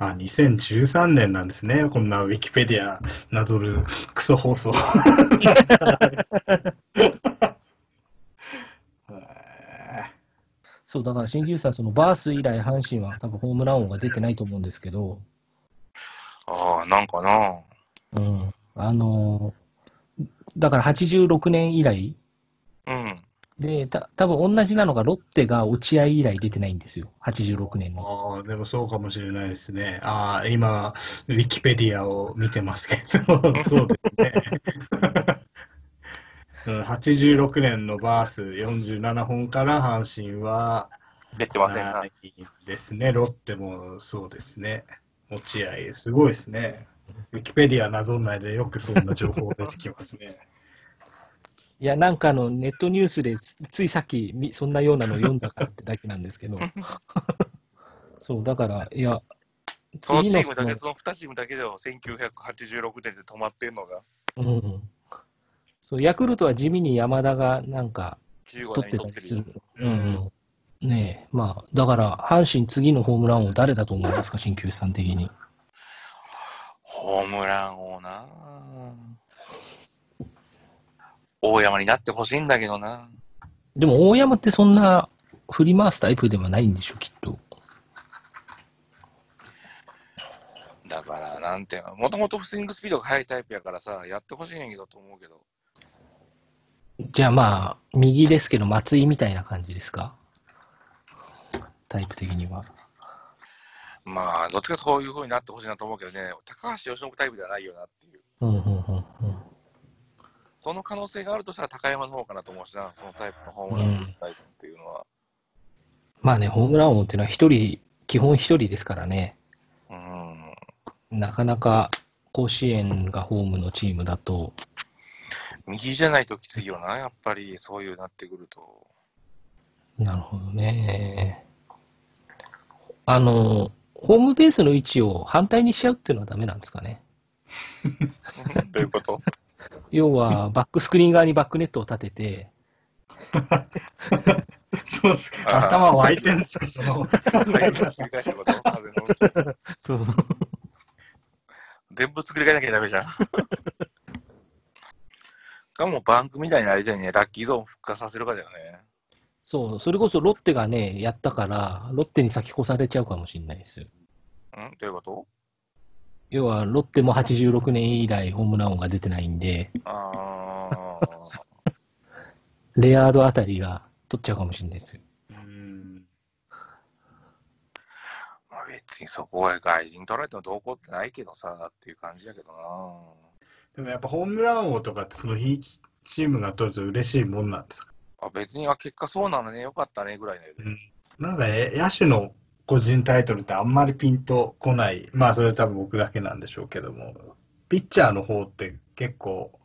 あ、2013年なんですね。こんなウィキペディアなぞるクソ放送。そう、だから新旧さん、そのバース以来、阪神は多分ホームラン王が出てないと思うんですけど、ああ、なんかな。うん。あのーだから86年以来うん。で、た多分同じなのがロッテが落合以来出てないんですよ。86年の。ああ、でもそうかもしれないですね。ああ、今、ウィキペディアを見てますけど、そうですね。うん86年のバース47本から阪神は出てませんなな。いですね。ロッテもそうですね。落合、すごいですね。ウィキペディアなぞんないでよくそんな情報出てきますね。いや、なんかあのネットニュースでつついさっきみそんなようなの読んだからってだけなんですけど。そう、だから、いや、そのチームだけ、その2チームだけでは1986年で止まってんのが、うん、そう、ヤクルトは地味に山田がなんか15取ってたりするる。。うんうん。ねえ、まあ、だから、阪神次のホームラン王誰だと思いますか、新球さん的に。ホームラン王な。大山になってほしいんだけどな。でも、大山ってそんな振り回すタイプではないんでしょ、きっと。だから、なんてもともとスイングスピードが速いタイプやからさ、やってほしいんやけどと思うけど。じゃあまあ、右ですけど、松井みたいな感じですか？タイプ的には。まあ、どっちかそういう風になってほしいなと思うけどね、高橋由伸タイプではないよなっていう。うん、うん、うん、うん。その可能性があるとしたら高山の方かなと思うしな、そのタイプのホームランタイプっていうのは。まあね、ホームラン王っていうのは一人、基本一人ですからね。うん。なかなか甲子園がホームのチームだと、右じゃないときついよな、やっぱりそういうなってくると。なるほどね。あの、ホームベースの位置を反対にしちゃうっていうのはダメなんですかね？どういうこと？要は、バックスクリーン側にバックネットを立てて、どうですか？頭湧いてるんですか？その、そう。全部作り変えなきゃダメじゃん。かもバンクみたいになりたいね、ラッキーゾーン復活させるかだよね。そう、それこそロッテがね、やったから、ロッテに先越されちゃうかもしれないですよ。うんどういうこと要は、ロッテも86年以来ホームラン王が出てないんで、ああ。レアードあたりが取っちゃうかもしれないですよ。うんまあ別にそこは外人取られてもどうこうってないけどさ、っていう感じだけどでもやっぱホームラン王とかってその日チームが取ると嬉しいもんなんですか？な。あ別に、あ、結果そうなのね、よかったね、ぐらいだよね。なんかえ野手の個人タイトルってあんまりピンとこない。まあそれ多分僕だけなんでしょうけども、ピッチャーの方って結構、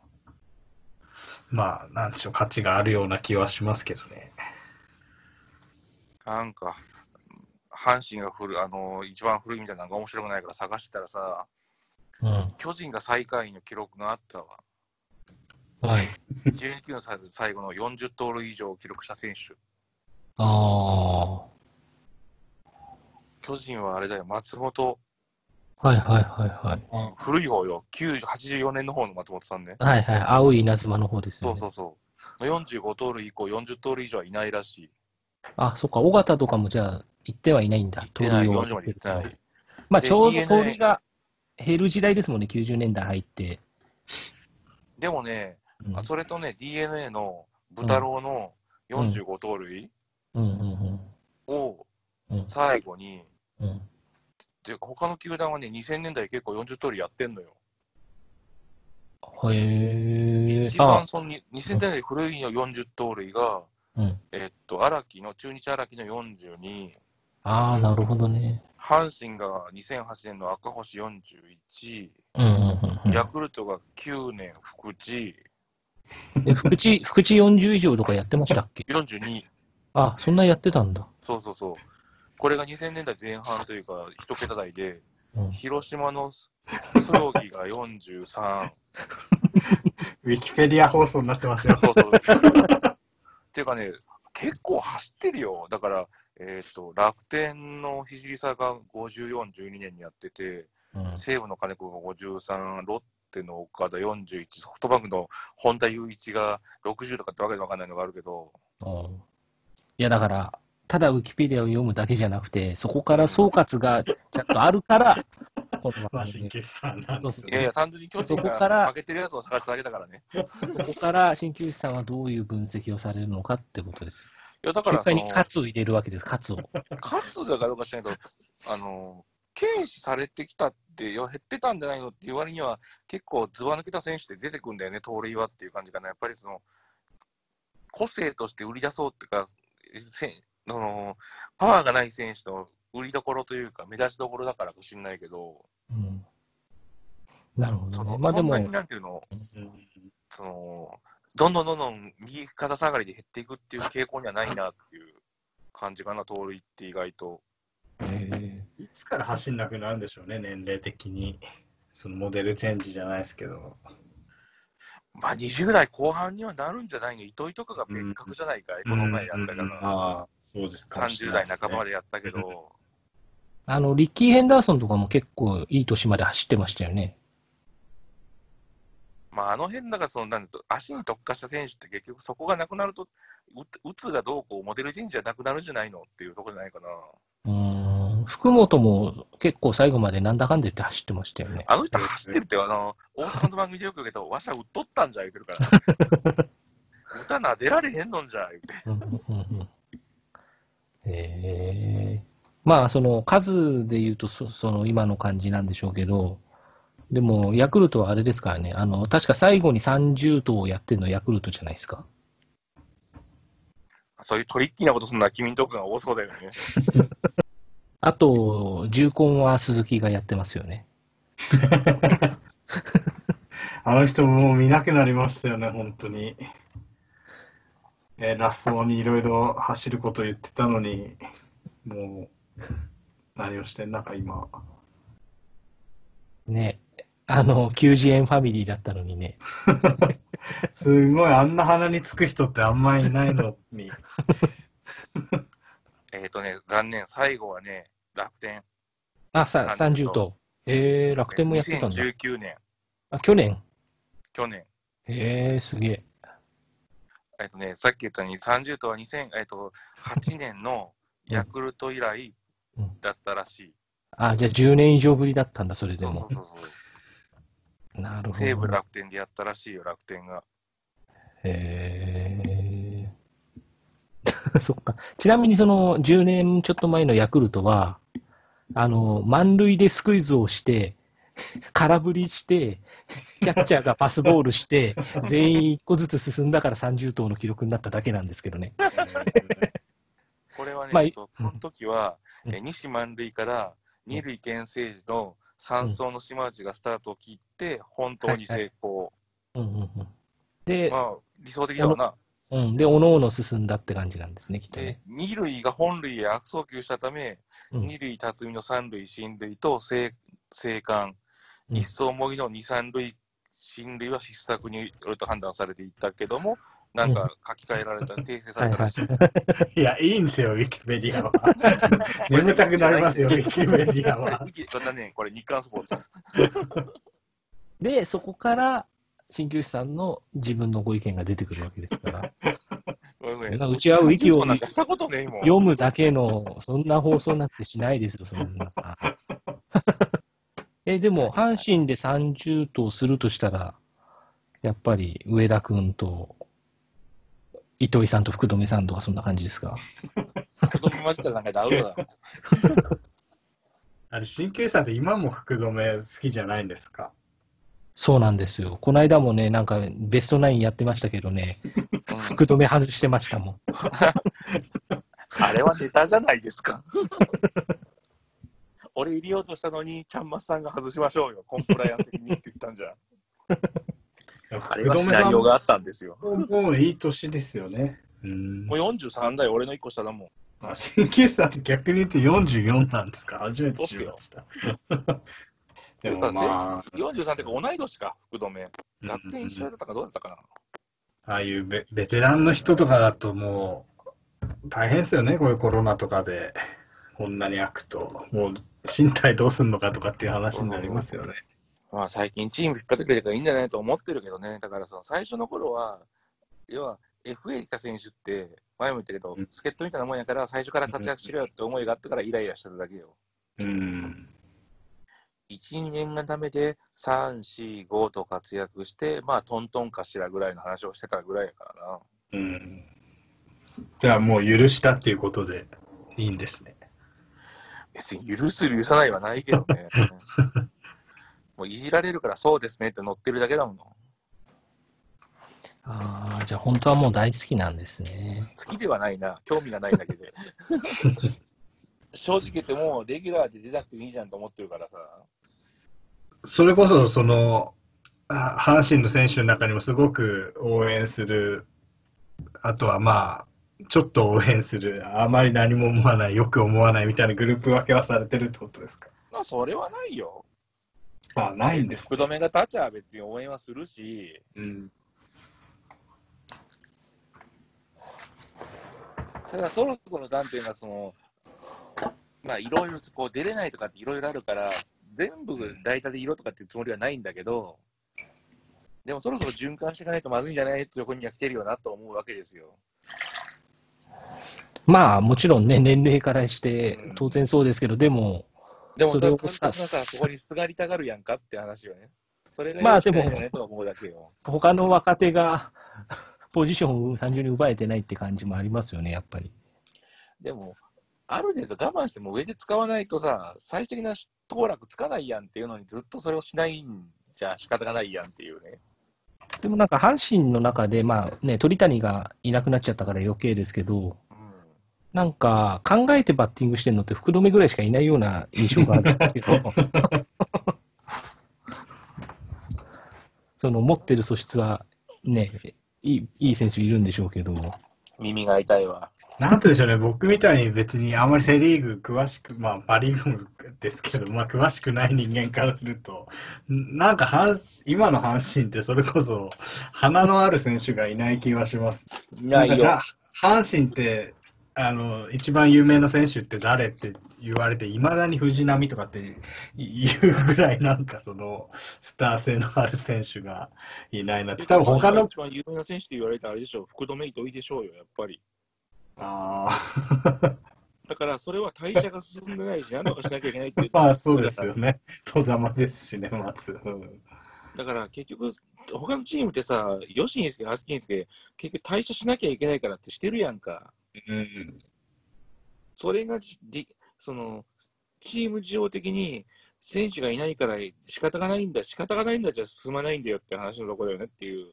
まあなんでしょう、価値があるような気はしますけどね。なんか、阪神が古い、あの、一番古いみたいなのが面白くないから探してたらさ、うん。巨人が最下位の記録があったわ。はい。12球の最最後の40盗塁以上を記録した選手。ああ。巨人はあれだよ、松本、はいはいはいはい。古い方よ、9 84年の方の松本さんね。はいはい。青い稲妻の方ですよね。そうそうそう。45盗塁以降、40盗塁以上はいないらしい。あ、そっか。尾形とかもじゃあ、行ってはいないんだ。盗塁を40まで行ってない。まあ、でちょうど DNA 盗塁が減る時代ですもんね。90年代入って。でもね、うんあそれとね、DNA の豚郎の45盗塁うんうんをうん。うん最後に、うん。で他の球団はね、2000年代結構40盗塁やってんのよ。へえ。一番そのに2000年代古いの40盗塁が、うん。えっと、荒木の、中日荒木の42、ああ、なるほどね。阪神が2008年の赤星41、うんうんうんうん。ヤクルトが9年福地、え、福地、福地40以上とかやってましたっけ？42、あ、そんなやってたんだ。そうそうそう。これが2000年代前半というか、一桁台で、うん。広島のススローギが43。ウィキペディア放送になってますよ。そうそう。っていうかね、結構走ってるよ。だから、えっ、と、楽天の聖差が54、12年にやってて、うん西武の金子が53、ロッテの岡田41、ソフトバンクの本田雄一が60とかってわけでわかんないのがあるけど、うんいや、だから、ただウィキペディアを読むだけじゃなくて、そこから総括がちゃんとあるから、このまあ、番組新旧さんなんですよね。いやいや、単純に巨人そこからが負けてるやつを探しただけだからね。いここから鍼灸師さんはどういう分析をされるのかってことですよ。や、だから結果にカツを入れるわけです、カツを。勝つだかどうか知らないけど、あの、軽視されてきたって、減ってたんじゃないのっていう割には、結構ずば抜けた選手って出てくんだよね、盗塁はっていう感じかな。やっぱりその、個性として売り出そうっていうか、せあのパワーがない選手の売りどころというか、目立ちどころだからかもしれないけど、うん、なるほどね。そのまあでもな、んていうの、うんその、どんどんどんどん右肩下がりで減っていくっていう傾向にはないなっていう感じかな、盗塁って意外と。えいつから走んなくなるんでしょうね、年齢的に。そのモデルチェンジじゃないですけど。まあ、20代後半にはなるんじゃないの、糸井とかが別格じゃないか。い、この前やったかうんら、うですかもしれ30代。半ばまでやったけど、あの、リッキー・ヘンダーソンとかも結構いい年まで走ってましたよね。まあ、あの辺だからそのなん足に特化した選手って結局そこがなくなると、う打つがどうこう、モデルチェンジじゃなくなるんじゃないのっていうところじゃないかな。うーん、福本も結構最後までなんだかんだ言って走ってましたよね。あの人走ってるって、あの、大阪の番組でよく言うけど、わしゃ打っとったんじゃ言うてるから。打たな出られへんのんじゃ言うて。うんうんうんへえまあ、その数で言うとそ、その今の感じなんでしょうけど、でも、ヤクルトはあれですからね、あの、確か最後に30頭をやってるのヤクルトじゃないですか。そういうトリッキーなことするのは君んとこが多そうだよね。あと、重婚は鈴木がやってますよね。あの人もう見なくなりましたよね、本当に。えー、ラストにいろいろ走ること言ってたのに、もう、何をしてんだか今。ね。あの、90円ファミリーだったのにね。すごい、あんな鼻につく人ってあんまりいないのに。えっ、とね、残念、最後はね、楽天。あ、さ、30 30頭。えー、楽天もやってたんだ。2019年、あ、去年。去年。えー、すげえ。えっ、とね、さっき言ったように30とは2000、えっ、と、8年の ヤクルト以来うんだったらしい。あ、じゃあ10年以上ぶりだったんだ、それでもそう。そうそう。なるほ西武ど。楽天でやったらしいよ、楽天が。へー そっか。ちなみにその10年ちょっと前のヤクルトは、あの、満塁でスクイズをして、空振りして、キャッチャーがパスボールして、全員1個ずつ進んだから30頭の記録になっただけなんですけどね。これはね、まあえっとこの時は、うんえ西満塁から二塁牽制時の三走の島内がスタートを切って、本当に成功。で、まあ、理想的だわな。うん、で、おのおの進んだって感じなんですね、きっとでね。二塁が本塁へ悪送球したため、うん二塁辰巳の三塁進塁と生生還、うん一走模擬の二三塁進塁は失策によると判断されていったけども、なんか書き換えられた、訂正されたらしい。いや、いいんですよ、ウィキペディアは。眠たくなりますよ、ウィキペディアは。ウィキこれね、これ日刊スポーツ。で、そこから、鍼灸師さんの自分のご意見が出てくるわけですから。ごめんごめんうちはウィキを。読むだけの、そんな放送なんてしないですよ、そんな。え、でも、阪神で30頭するとしたら、やっぱり上田君と、糸井さんと福留さんとかそんな感じですか？子供混じったらなんかでアウトだ。あれ、鍼灸師さんって今も福留好きじゃないんですか？そうなんですよ。この間もね、なんかベストナインやってましたけどね、うん福留外してましたもん。あれはネタじゃないですか。俺入れようとしたのに、ちゃんまつさんが外しましょうよ、コンプライアンス的にって言ったんじゃん。あれはシナリオがあったんですよ。もうもういい年ですよね。うんもう43代、俺の1個下だもん。あ鍼灸師さんって逆に言って44なんですか？初めて知りました。でもまあ、43ってか同い年か、福留。楽天一緒だったかどうだったかな。ああいうベベテランの人とかだともう、大変ですよね、こういうコロナとかで、こんなに開くと。もう、身体どうすんのかとかっていう話になりますよね。まあ最近チーム引っ張ってくれるからいいんじゃないと思ってるけどね。だからその最初の頃は、要は FA に来た選手って、前も言ったけどうん、助っ人みたいなもんやから、最初から活躍しろよって思いがあったからイライラしてただけよ。うん。1、2年がダメで、3、4、5と活躍して、まあトントンかしらぐらいの話をしてたぐらいやからな。うん。じゃあもう許したっていうことでいいんですね。別に許す許さないはないけどね。もういじられるからそうですねって乗ってるだけだもん。ああ、じゃあ本当はもう大好きなんですね。好きではないな、興味がないだけで。正直言ってもうレギュラーで出なくていいじゃんと思ってるからさ。それこそ、その、あ阪神の選手の中にもすごく応援する、あとはまあ、ちょっと応援する、あまり何も思わない、よく思わないみたいなグループ分けはされてるってことですか？まあそれはないよ。あ、ないんです福留が立ちゃ別に応援はするし、うん。ただそろそろなんていうのはその、まあいろいろこう出れないとかっていろいろあるから、全部代打で色とかっていうつもりはないんだけど、でもそろそろ循環していかないとまずいんじゃないって横には来てるよなと思うわけですよ。まあもちろんね、年齢からしてうん当然そうですけど、でも、でもそれをさそこにすがりたがるやんかって話よね。それがまあでもよねと思うだけよ。他の若手がポジションを単純に奪えてないって感じもありますよね、やっぱり。でも、ある程度我慢しても上で使わないとさ、最終的な当落つかないやんっていうのにずっとそれをしないんじゃ仕方がないやんっていうね。でもなんか阪神の中で、まあね、鳥谷がいなくなっちゃったから余計ですけど、うんなんか考えてバッティングしてるのって福留ぐらいしかいないような印象があるんですけど、その持ってる素質はね、いいいい選手いるんでしょうけど、耳が痛いわ。なんてでしょうね、僕みたいに別にあんまりセ・リーグ詳しく、まあ、パ・リーグですけど、まあ、詳しくない人間からすると、んなんか阪神、今の阪神ってそれこそ、花のある選手がいない気はします。いないよ。んかじゃあ、阪神って、あの、一番有名な選手って誰って言われて、いまだに藤浪とかって言うぐらいなんかその、スター性のある選手がいないなって。多分他の、一番有名な選手って言われたらあれでしょう、福留糸井でしょうよ、やっぱり。ああ。だからそれは代謝が進んでないし、何とかしなきゃいけないっていう。まあそうですよね。戸ざまですしね、まず。うんだから結局、他のチームってさ、よしにすけ、あすきにすけ、結局代謝しなきゃいけないからってしてるやんか。うん。それがじで、その、チーム事情的に選手がいないから仕方がないんだ、仕方がないんだじゃ進まないんだよって話のとこだよねっていう。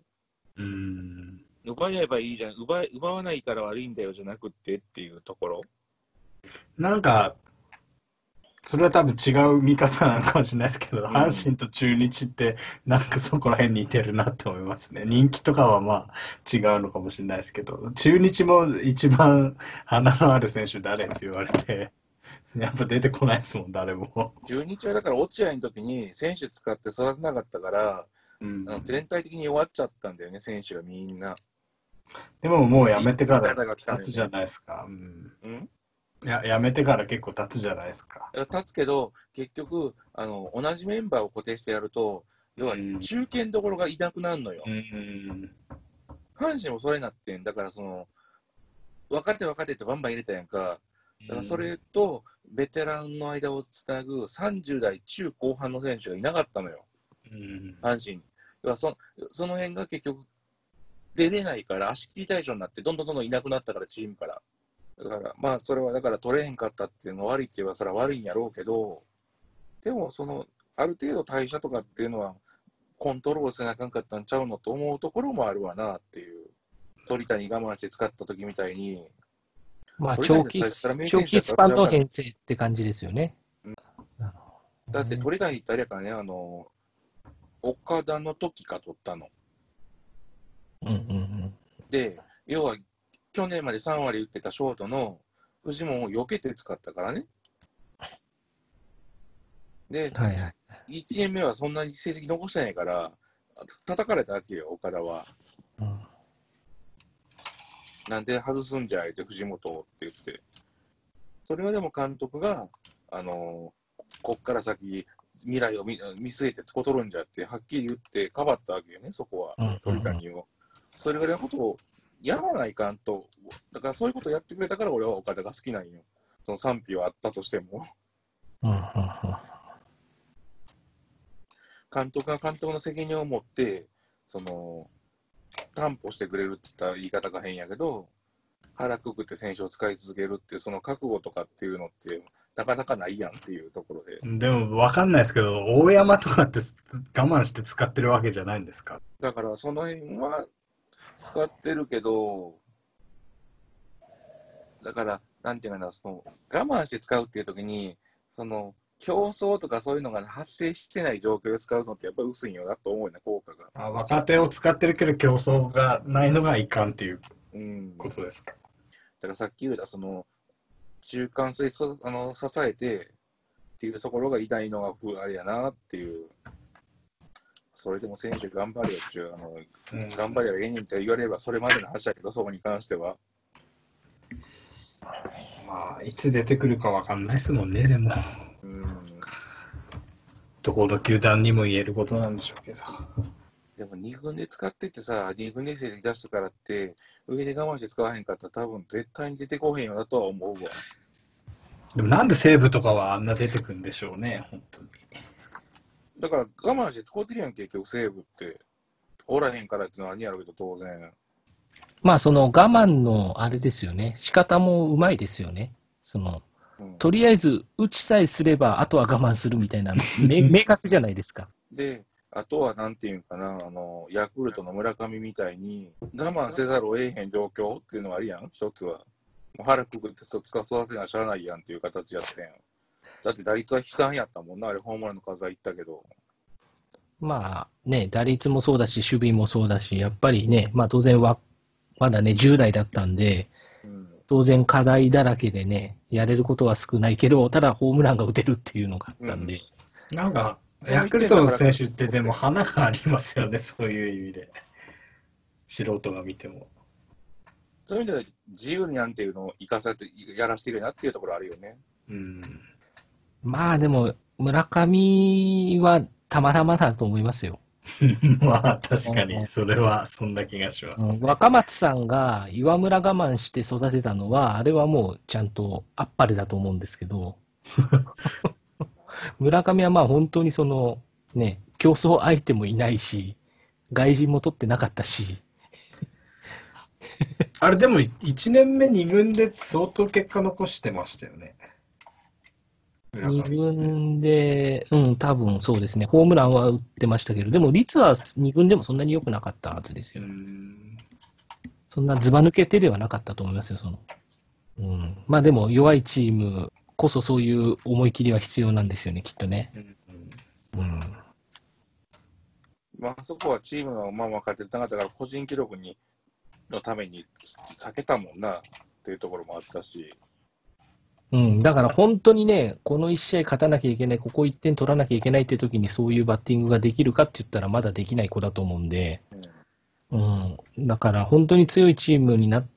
うん。奪えばいいじゃん、奪え奪わないから悪いんだよじゃなくってっていうところ。なんか、それは多分違う見方なのかもしれないですけど、ん阪神と中日って、なんかそこら辺似てるなって思いますね。人気とかはまあ違うのかもしれないですけど、中日も一番花のある選手誰って言われて、やっぱ出てこないですもん、誰も。中日はだから落合の時に選手使って育てなかったから、うん全体的に弱っちゃったんだよね、選手がみんな。でももうやめてから経つじゃないですか。うん。うん？や、やめてから結構経つじゃないですか。立つけど、結局あの、同じメンバーを固定してやると、要はうん中堅どころがいなくなるのよ。うん。阪神もそれになってんだから、その若手若手ってバンバン入れたやんか。だからそれとベテランの間をつなぐ30代中後半の選手がいなかったのよ、うん。阪神に。要はそその辺が結局出れないから、足切り対象になって、どんどんどんどんいなくなったから、チームから。だから、まあ、それはだから取れへんかったっていうのが悪いって言えば、それは悪いんやろうけど、でも、その、ある程度代謝とかっていうのは、コントロールせなあかんかったんちゃうのと思うところもあるわなっていう。鳥谷我慢して使った時みたいに、まあ鳥長期長期スパンの編成って感じですよね。うんだって鳥谷ってあれやからね、あの、岡田の時か取ったの。うんうんうん。で、要は、去年まで3割打ってたショートのフジモンを避けて使ったからね。で、はいはい。1年目はそんなに成績残してないから、叩かれたわけよ、岡田は。うんなんで外すんじゃいって藤本って言って。それはでも監督が、あのこっから先、未来を見見据えてつこ取るんじゃって、はっきり言って、かばったわけよね、そこは、うんうんうん鳥谷を。それぐらいのことをやらないかんと、だからそういうことをやってくれたから、俺は岡田が好きなんよ。その賛否はあったとしても。監督が監督の責任を持って、その、担保してくれるって言ったら言い方が変やけど、腹くくって選手を使い続けるっていう、その覚悟とかっていうのって、なかなかないやんっていうところで。でも分かんないですけど、大山とかって我慢して使ってるわけじゃないんですか？だからその辺は使ってるけど、だから、なんていうかな、その我慢して使うっていう時に、その競争とかそういうのが発生してない状況で使うのってやっぱり薄いんよなと思うよね、効果が。あ若手を使ってるけど競争がないのがいかんっていううん。ことですか。だからさっき言ったその中間性そあの支えてっていうところが痛いのがふあれやなっていう。それでも選手頑張れよっていう、あのうん頑張れよ芸人って言われればそれまでの話だけど、そこに関しては。まあ、いつ出てくるか分かんないですもんね、でも。うん。どこの球団にも言えることなんでしょうけど。でも2軍で使っててさ、2軍で成績出したからって、上で我慢して使わへんかったら多分絶対に出てこへんよなとは思うわ。でもなんで西武とかはあんな出てくるんでしょうね、本当に。だから我慢して使ってるやん、結局西武って。おらへんからっていうのはありやろうけど、当然。まあ、その我慢のあれですよね。仕方もうまいですよね。その、うんとりあえず打ちさえすれば、あとは我慢するみたいな、め 明確じゃないですか。で、あとはなんていうんかな、あの、ヤクルトの村上みたいに、我慢せざるを得へん状況っていうのはあるやん、一つは。もう腹くくって使育てなしゃあないやんっていう形やってん。だって打率は悲惨やったもんな、あれ、ホームランの数は言ったけど。まあね、打率もそうだし、守備もそうだし、やっぱりね、まあ当然は、まだね、10代だったんで、うん。当然課題だらけでね、やれることは少ないけど、ただホームランが打てるっていうのがあったんで、なんか、そうヤクルトの選手ってでも花がありますよね、そういう意味で。素人が見ても。そういう意味では自由になんていうのを生かされて、やらしてるなっていうところあるよね。うん。まあでも、村上はたまたまだと思いますよ。まあ、確かに、それは、そんな気がします。うん若松さんが岩村我慢して育てたのは、あれはもうちゃんとあっぱれだと思うんですけど、村上はまあ本当にその、ね、競争相手もいないし、外人も取ってなかったし、あれ、でも、1年目2軍で相当結果残してましたよね。村上2軍で、うん、多分そうですね、ホームランは打ってましたけど、でも率は2軍でもそんなに良くなかったはずですうよ。ん。そんなずば抜けてではなかったと思いますよ、その。うん。まあでも弱いチームこそそういう思い切りは必要なんですよね、きっとね。うん。まあ、あそこはチームがまあ分かってなかったから、個人記録にのために避けたもんなっていうところもあったし。うん。だから本当にね、この1試合勝たなきゃいけない、ここ1点取らなきゃいけないっていう時にそういうバッティングができるかって言ったらまだできない子だと思うんで、うんうん。だから本当に強いチームになっ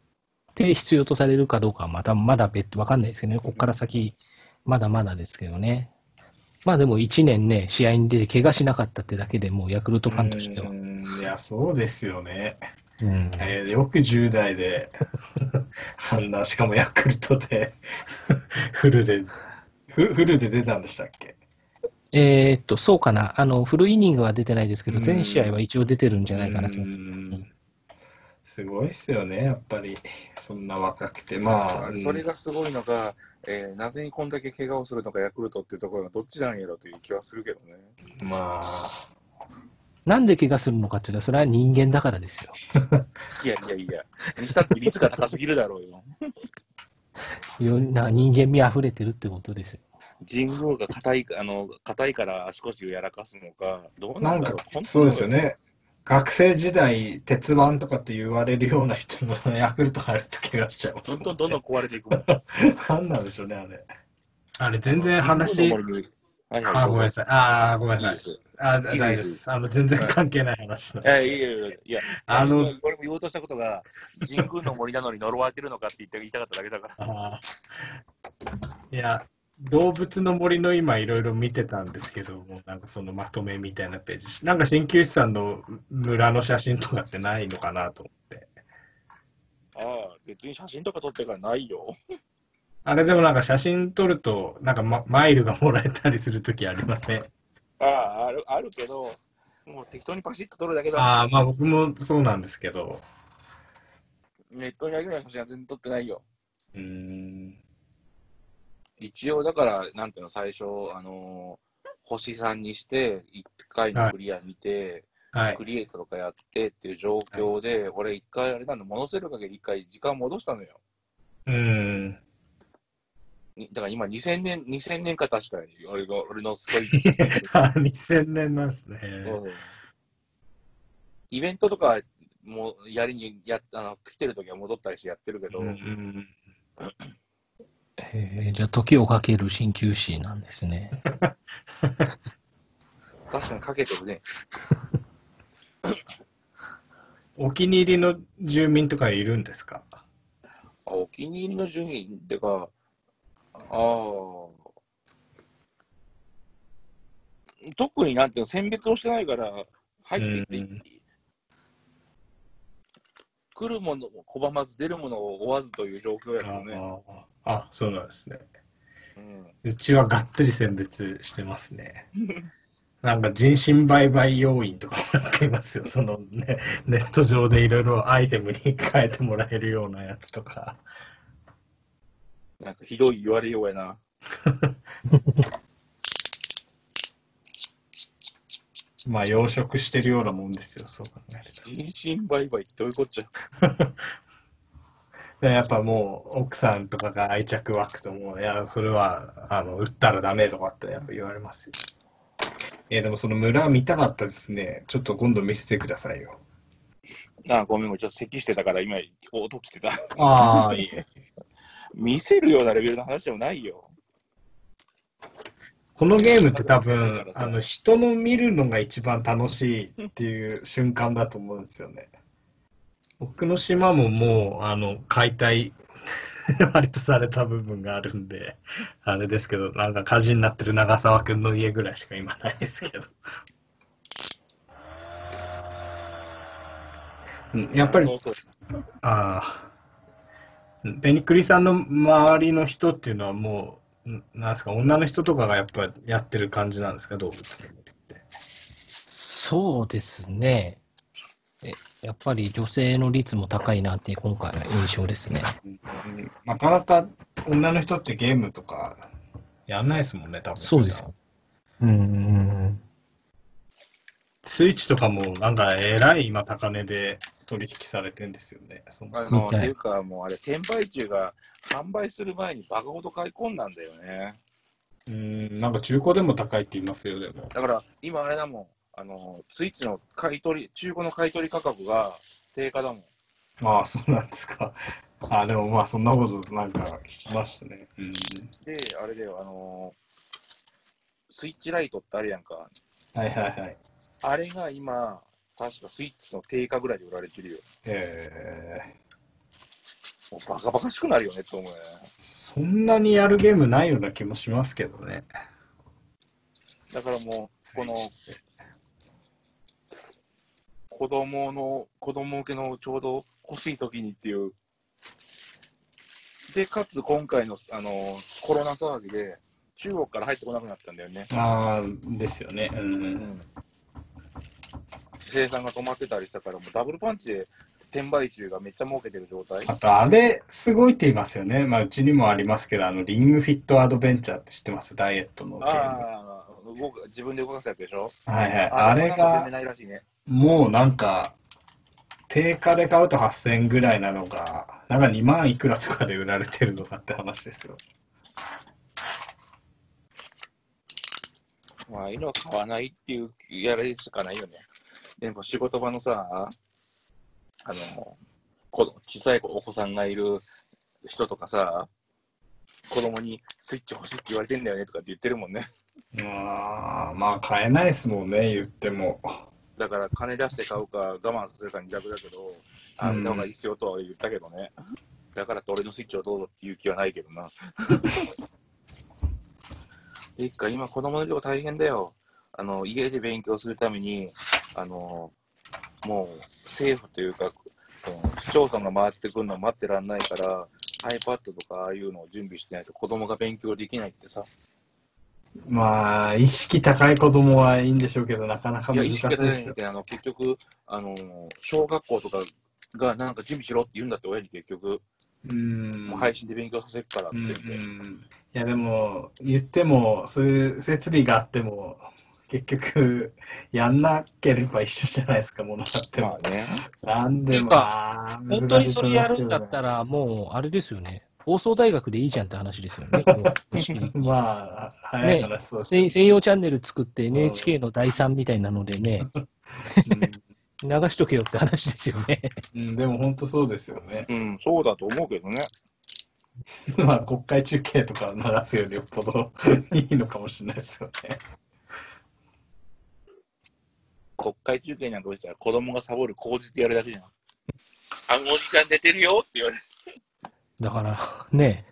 て必要とされるかどうかはまたまだ別途わかんないですけどね。ここから先、まだまだですけどね。まあでも1年ね、試合に出て怪我しなかったってだけでもうヤクルトファンとしてはう。んいや、そうですよね。うん。えーよく10代で、あんな、しかもヤクルトで、フルで、フフルで出たんでしたっけ？えーっと、そうかな。あの、フルイニングは出てないですけど、うん全試合は一応出てるんじゃないかなとう。んすごいっすよね、やっぱり。そんな若くて。まあ、それがすごいのが、えーなぜにこんだけ怪我をするのかヤクルトっていうところがどっちなんやろという気はするけどね。うんまあ、なんで怪我するのかっていうと、それは人間だからですよ。いやいやいや、にしたって率が高すぎるだろうよ。よな人間味溢れてるってことですよ。神宮が硬いあの硬いから足腰をやらかすのか、どうななんだろう、本当そうですよ。ね。学生時代、鉄腕とかって言われるような人もヤクルト入ると怪我しちゃいますね、どんどんどんどん壊れていくもん。なんなんでしょうね、あれ。あれ、全然話、はいはい。あー、ごめんなさい。ああ、ごめんなさい。あー、大丈夫です。あの、全然関係ない話なんですいやいやいや、あの俺も言おうとしたことが、神宮の森なのに呪われてるのかって言って言いたかっただけだから。いや、動物の森の今いろいろ見てたんですけども、なんかそのまとめみたいなページ。なんか鍼灸師さんの村の写真とかってないのかなと思って。ああ、別に写真とか撮ってからないよ。あれでもなんか写真撮ると、なんか、ま、マイルがもらえたりするときありません？ああ、あるあるけど、もう適当にパシッと撮るだけだ。ああ、まあ僕もそうなんですけど。ネットに上げるような写真は全然撮ってないよ。うーん。一応、だから、なんていうの、最初、あのー星3にして、1回のクリア見て、はいク。リエイトとかやってっていう状況で、俺一回あれなんだ、戻せるかけ一回時間戻したのよ。うーん。にだから今2000年、2000年か確かに、俺が、俺のストイあ2000 年なんですね。うんイベントとかもうやりにやあの来てる時は戻ったりしてやってるけど、うんうんえーじゃあ、時をかける鍼灸師なんですね。確かにかけてるね。お気に入りの住民とかいるんですか？あお気に入りの順位ってか、ああ。特になんていうの、選別をしてないから、入っていって来るものを拒まず、出るものを追わずという状況やからね。あああ、そうなんですね。うん、うちはがっつり選別してますね。なんか人身売買要員とかもなんかいますよ。そのね、ネット上でいろいろアイテムに変えてもらえるようなやつとか。なんかひどい言われようやな。まあ養殖してるようなもんですよ、そう考えると。人身売買ってどういうこっちゃ？でやっぱもう奥さんとかが愛着湧くともう、いや、それは、あの、売ったらダメとかってやっぱ言われますよ。えでもその村見たかったですね。ちょっと今度見せてくださいよ。あごめんごめん、ちょっと咳してたから今、音来てた。ああ、いいえ。見せるようなレベルの話でもないよ。このゲームって多分、あの、人の見るのが一番楽しいっていう瞬間だと思うんですよね。僕の島ももう、あの、解体、割とされた部分があるんで、あれですけど、なんか火事になってる長澤くんの家ぐらいしか今ないですけど。う んやっぱり、ああ。ベニクリさんの周りの人っていうのはもう、んなんですか、女の人とかがやっぱやってる感じなんですか、動物の森って。そうですね。えやっぱり女性の率も高いなっていう今回の印象ですね。うんなかなか女の人ってゲームとかやんないですもんね、多分。そうですうん。スイッチとかもなんかえらい今高値で取引されてんですよね。そのあの、っていうか、もうあれ、転売中が販売する前にバカほど買い込んだんだよね。うん、なんか中古でも高いって言いますよ、でも。だから、今あれだもん、あの、スイッチの買い取り、中古の買い取り価格が低下だもん。ああ、そうなんですか。あでもまあそんなことなんか聞きましたね。うん。で、あれだよ、あの、スイッチライトってあるやんか。はいはいはい。あれが今、確かスイッチの定価ぐらいで売られてるよ。えもうバカバカしくなるよねって思うよね。ー、そんなにやるゲームないような気もしますけどね。だからもう、この子供の、子供向けのちょうど欲しい時にっていう。で、かつ今回の、あの、コロナ騒ぎで、中国から入ってこなくなったんだよね。ああ、ですよね。うん。うん。生産が止まってたりしたから、もうダブルパンチで転売中がめっちゃ儲けてる状態。あと、あれ、すごいって言いますよね。まあ、うちにもありますけど、あの、リングフィットアドベンチャーって知ってます？ダイエットのゲーム。ああ、動く自分で動かすやつでしょ？はいはい。あれが。もうなんか、定価で買うと8000円ぐらいなのが、なんか2万いくらとかで売られてるのかって話ですよ。まあ、ああいうのは買わないっていうやれしかないよね。でも仕事場のさ、あの、こ小さいお子さんがいる人とかさ、子供にスイッチ欲しいって言われてんだよねとかって言ってるもんね。まあ、まあ、買えないですもんね、言っても。だから金出して買うか我慢させるか二択だけど、あげた方がいいっすよとは言ったけどね。だからって俺のスイッチをどうぞっていう気はないけどな。てか今子供の量大変だよ。あの、家で勉強するために、あの、もう政府というか、市町村が回ってくるのを待ってらんないから、iPad とかああいうのを準備してないと子供が勉強できないってさ。まあ、意識高い子供はいいんでしょうけど、なかなか難しいですよ。高いって、あの、結局、あの、小学校とかがなんか準備しろって言うんだって、親に結局、うん。もう配信で勉強させるからってうんう言って。ん。いや、でも、言っても、そういう設備があっても、結局、やんなければ一緒じゃないですか、ものあっても。まあね。なんでも、ていうまあ本当にそれやるんだったら。ら、もう、あれですよね。放送大学でいいじゃんって話ですよね。まあ、早い話そうです西西洋チャンネル作って NHK の第3みたいなのでね、流しとけよって話ですよね。うん、うんでも本当そうですよね。うん、そうだと思うけどね。まあ、国会中継とか流すよりよっぽどいいのかもしれないですよね。国会中継なんか落ちたら子供がサボる口実やるだけじゃん。あのおじちゃん寝てるよって言われて。だから、ね、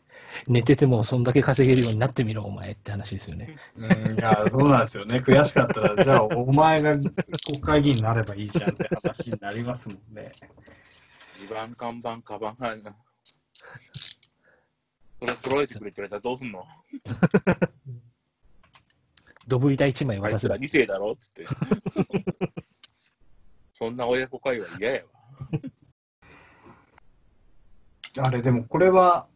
寝ててもそんだけ稼げるようになってみろ、お前って話ですよね。うん、いや、そうなんですよね。悔しかったら、じゃあ、お前が国会議員になればいいじゃんって話になりますもんね。地盤、看板、カバンがあるな。それ揃えてくれって言われたらどうすんの？ドブ板1枚あいつら2世だろ？っつって。そんな親子会話嫌やわ。あれ、でもこれは、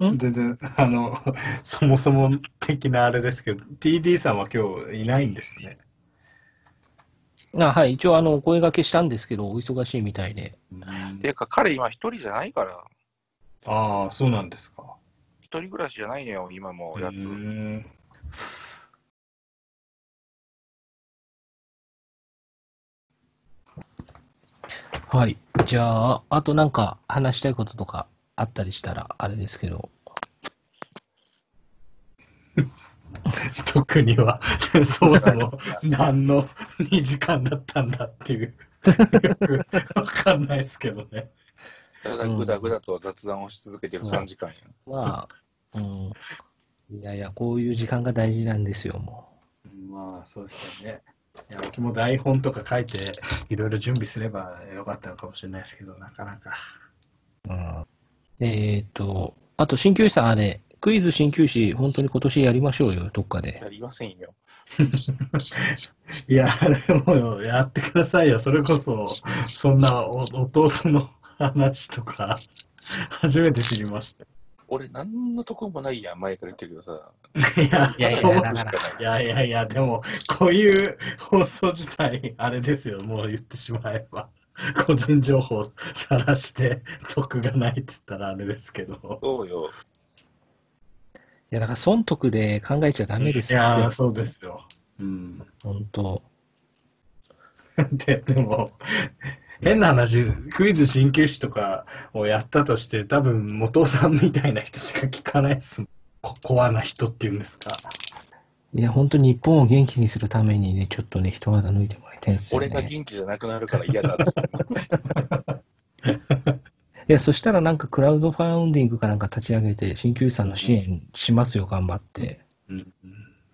ん？全然、あの、そもそも的なあれですけど、TD さんは今日いないんですね。あはい、一応あの、お声掛けしたんですけど、お忙しいみたいで。ていうか彼今一人じゃないから。ああ、そうなんですか。一人暮らしじゃないのよ、今もやつ。うんはい。じゃあ、あとなんか話したいこととかあったりしたら、あれですけど。特には、そもそも何の2時間だったんだっていう、よ くわかんないですけどね。ただぐだぐだと雑談をし続けてるそう3時間や。まあ、うん。いやいや、こういう時間が大事なんですよ、もまあ、そうですよね。いや、僕も台本とか書いて、いろいろ準備すればよかったのかもしれないですけど、なかなか。う。うん。えっ、と、あと、鍼灸師さん、あれ、クイズ鍼灸師、本当に今年やりましょうよ、どっかで。やりませんよ。いや、でもやってくださいよ。それこそ、そんなお弟の話とか、初めて知りました。俺、何の得もないやん、前から言ってるけどさ。いや、いやいやそうだからいやいやいや、でも、こういう放送自体、あれですよ、もう言ってしまえば。個人情報さらして得がないって言ったらあれですけど。そうよ。いや、だから、損得で考えちゃダメですいや。そうですよ。うん。本当。で、でも、変な話、クイズ鍼灸師とかをやったとして、多分元尾さんみたいな人しか聞かないですもん。こコアな人っていうんですか。いや、本当に日本を元気にするためにね、ちょっとね、一肌脱いでもらいたいんですよ俺がね。元気じゃなくなるから嫌だっつって。いや、そしたらなんかクラウドファウンディングかなんか立ち上げて、鍼灸師さんの支援しますよ、頑張って。うん、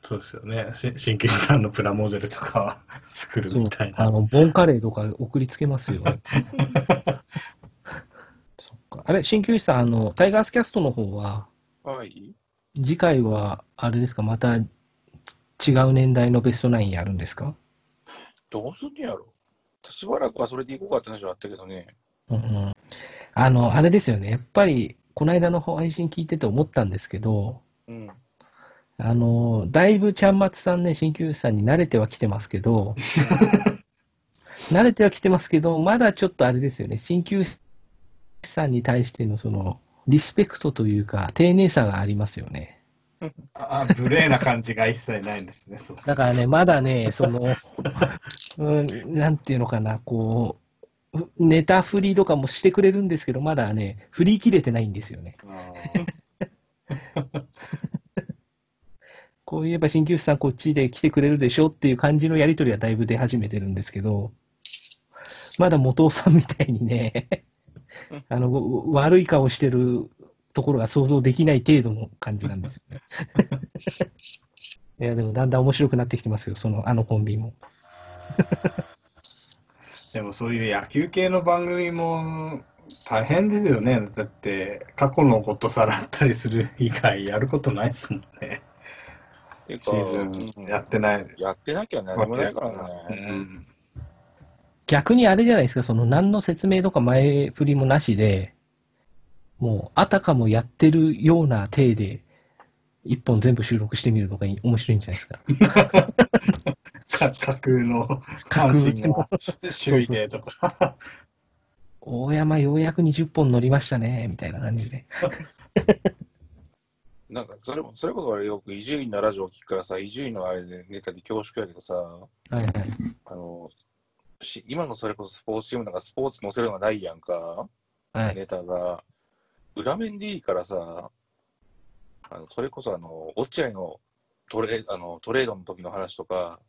そうですよね。し鍼灸師さんのプラモデルとかは 作るみたいな。あの、ボンカレーとか送りつけますよ。そっか。あれ、鍼灸師さん、あの、タイガースキャストの方は、はい。次回は、あれですか、また違う年代のベストナインやるんですか？どうすんのやろ。しばらくはそれでいこうかって話はあったけどね。うんうん。あの、あれですよね。やっぱり、この間の配信聞いてて思ったんですけど、うん。あの、だいぶちゃんまつさんね、鍼灸師さんに慣れてはきてますけど、慣れてはきてますけど、まだちょっとあれですよね、鍼灸師さんに対してのその、リスペクトというか、丁寧さがありますよね。あ無礼な感じが一切ないんですね。そうだからね、まだね、その、うん、なんていうのかな、こう、ネタ振りとかもしてくれるんですけど、まだね、振り切れてないんですよね。こう言えば鍼灸師さんこっちで来てくれるでしょっていう感じのやりとりはだいぶ出始めてるんですけど、まだ元尾さんみたいにね、あの、悪い顔してるところが想像できない程度の感じなんですよね。いや、でもだんだん面白くなってきてますよ、その、あのコンビも。でもそういう野球系の番組も大変ですよね。だって過去のことさらったりする以外やることないですもんね。ていうかシーズンやってないやってなきゃ何もないからうね。ん。逆にあれじゃないですか、その何の説明とか前振りもなしで、もうあたかもやってるような体で、一本全部収録してみるのが面白いんじゃないですか。か 架空の架空阪神が首位でとか。大山ようやく20本乗りましたね、みたいな感じで。なんか、それも、それこそ俺よく伊集院のラジオを聞くからさ、伊集院のあれでネタで恐縮やけどさ、はいはい。あの、し今のそれこそスポーツチームなんかスポーツ載せるのがないやんか、はい。ネタが。裏面でいいからさ、あのそれこそあの、落合のトレあのトレードの時の話とか、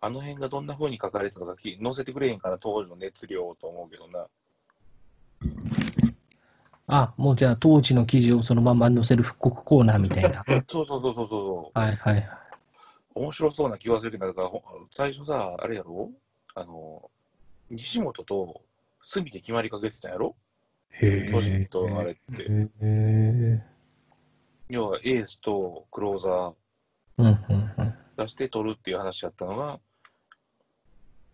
あの辺がどんな風に書かれてたかき載せてくれへんかな、当時の熱量と思うけどな。あ、もうじゃあ当時の記事をそのまま載せる復刻コーナーみたいな。そうそうそうそうそう。はいはいはい。面白そうな気がするけど、だからほ最初さ、あれやろ？あの、西本と隅で決まりかけてたんやろ？へ巨人とあれって。へえ。要はエースとクローザーうんうんうん。出して取るっていう話やったのが、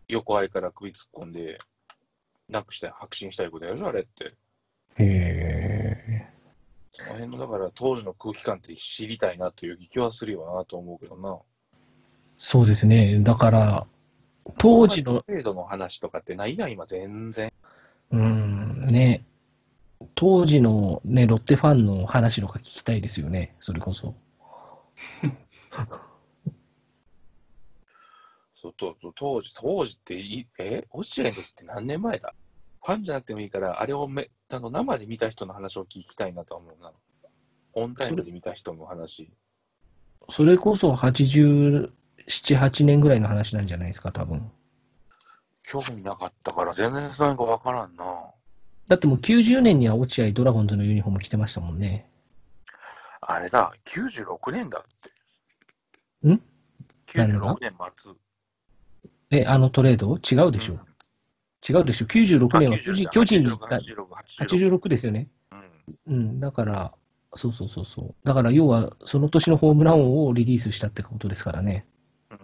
横合いから首突っ込んで、なくして白信したいことやるあれって。へえ。その辺の、だから当時の空気感って知りたいなという気はするよなと思うけどな。そうですね。だから、当時の、程度の話とかってないやん、今全然。うん、ね、当時のね、ロッテファンの話とか聞きたいですよね、それこそ。そう当時、当時ってい、え？落合の時って何年前だ？ファンじゃなくてもいいから、あれをめあの生で見た人の話を聞きたいなと思うな。オンタイムで見た人の話。それこそ87、8年ぐらいの話なんじゃないですか、多分。興味なかったから全然それがわからんな。だってもう90年には落合ドラゴンズのユニフォーム着てましたもんね。あれだ、96年だって。ん？何が ?96 年末。え、あのトレード？違うでしょ、違うでしょ ?96 年は巨人巨人に行った。86、86。86ですよね。うん。うん、だから、そうそうそうそう。だから要は、その年のホームラン王をリリースしたってことですからね。うん。い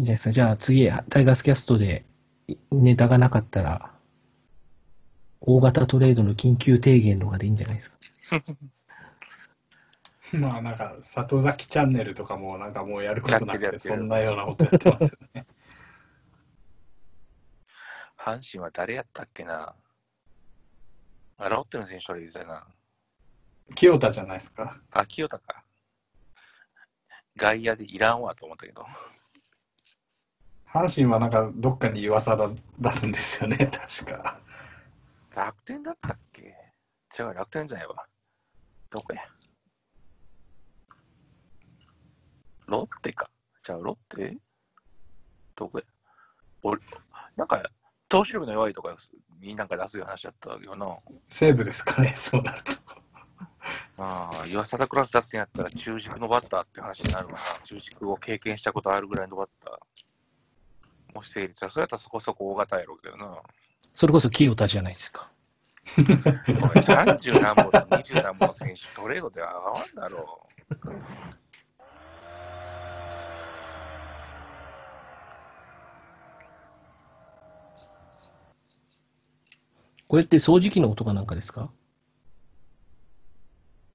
いんじゃないですか。じゃあ次、タイガースキャストでいネタがなかったら、大型トレードの緊急提言とかでいいんじゃないですか？まあなんか、里崎チャンネルとかもなんかもうやることなくて、そんなようなことやってますよね。阪神は誰やったっけな？あ、ロッテの選手から言ってたな。清田じゃないですか。あ、清田か。外野でいらんわと思ったけど。阪神はなんかどっかに噂だ出すんですよね、確か。楽天だったっけ？違う、楽天じゃないわ。どこや？ロッテか。じゃあ、ロッテ？どこや？俺、なんか、投手力の弱いとかになんか出すような話だったけどな。西武ですかね、そうなると。まあ、岩貞クラス出すんやったら中軸のバッターって話になるわな。中軸を経験したことあるぐらいのバッター。もし成立したら、それやったらそこそこ大型やろうけどな。それこそ清田じゃないですか。おい30何本と20何本の選手、トレードでは合わんだろこれって掃除機の音かなんかですか？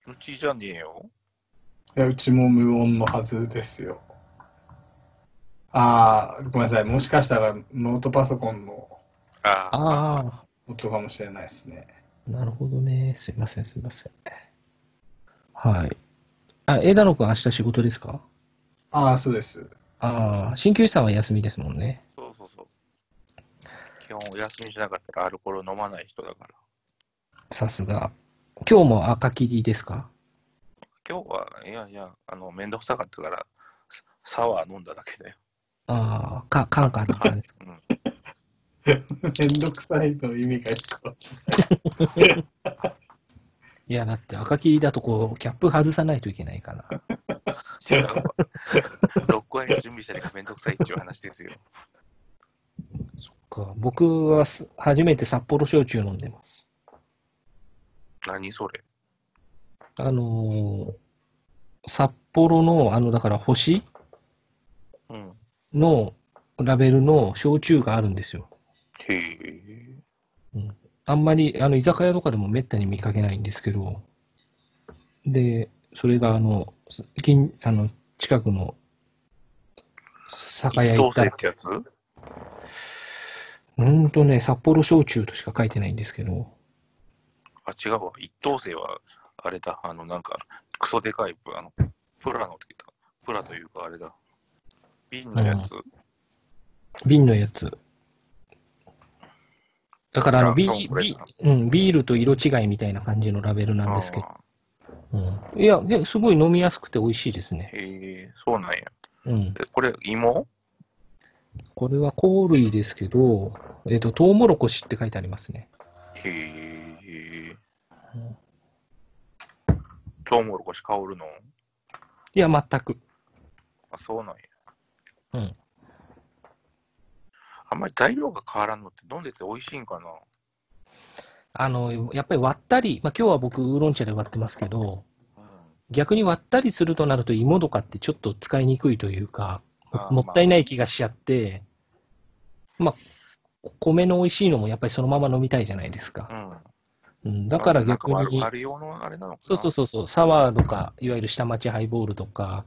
う。うちじゃねえよ。いや、うちも無音のはずですよ。ああ、ごめんなさい。もしかしたらノートパソコンのああ。あ音かもしれないですね。あ、なるほどね。すいません、すいません。はい。あ、枝野くん明日仕事ですか？ああ、そうです。ああ、鍼灸師さんは休みですもんね。基本お休みしなかったらアルコール飲まない人だから。さすが。今日も赤切りですか？今日は、いやいや、あの、めんどくさかったから、ササワー飲んだだけだよ。ああ、か、カンカンだったんですか？うん。めんどくさいの意味がよくわいや、だって赤切りだとこう、キャップ外さないといけないから。違うわ。ロックアイ準備したりがめんどくさいっていう話ですよ。か僕はす初めて札幌焼酎飲んでます。何それ？あのー札幌の、あの、だから星？うん。のラベルの焼酎があるんですよ。へえ。あんまり、あの、居酒屋とかでもめったに見かけないんですけど、で、それが、あの、す近あの近くの酒屋行ったらっ、てやつ？うーんとね、札幌焼酎としか書いてないんですけど、あ、違うわ。一等星は、あれだ。あの、なんか、クソでかい、あの、プラのって言った。プラというか、あれだ。瓶のやつ。瓶のやつ。だから、あの、ビビうん、ビールと色違いみたいな感じのラベルなんですけど、あうん、いや、ですごい飲みやすくて美味しいですね。ーへえ、そうなんや。うん。えこれ、芋？これは香類ですけど、えっ、と、トウモロコシって書いてありますね。へえ。トウモロコシ香るの？いや、全く。あ、そうなんや。うん。あんまり材料が変わらんのって飲んでて美味しいんかな？あの、やっぱり割ったり、まあ今日は僕ウーロン茶で割ってますけど、うん。逆に割ったりするとなると芋とかってちょっと使いにくいというか、もったいない気がしちゃって、まあ、米の美味しいのもやっぱりそのまま飲みたいじゃないですか。うん。うん、だから逆にそうそうそうそう、サワーとか、いわゆる下町ハイボールとか、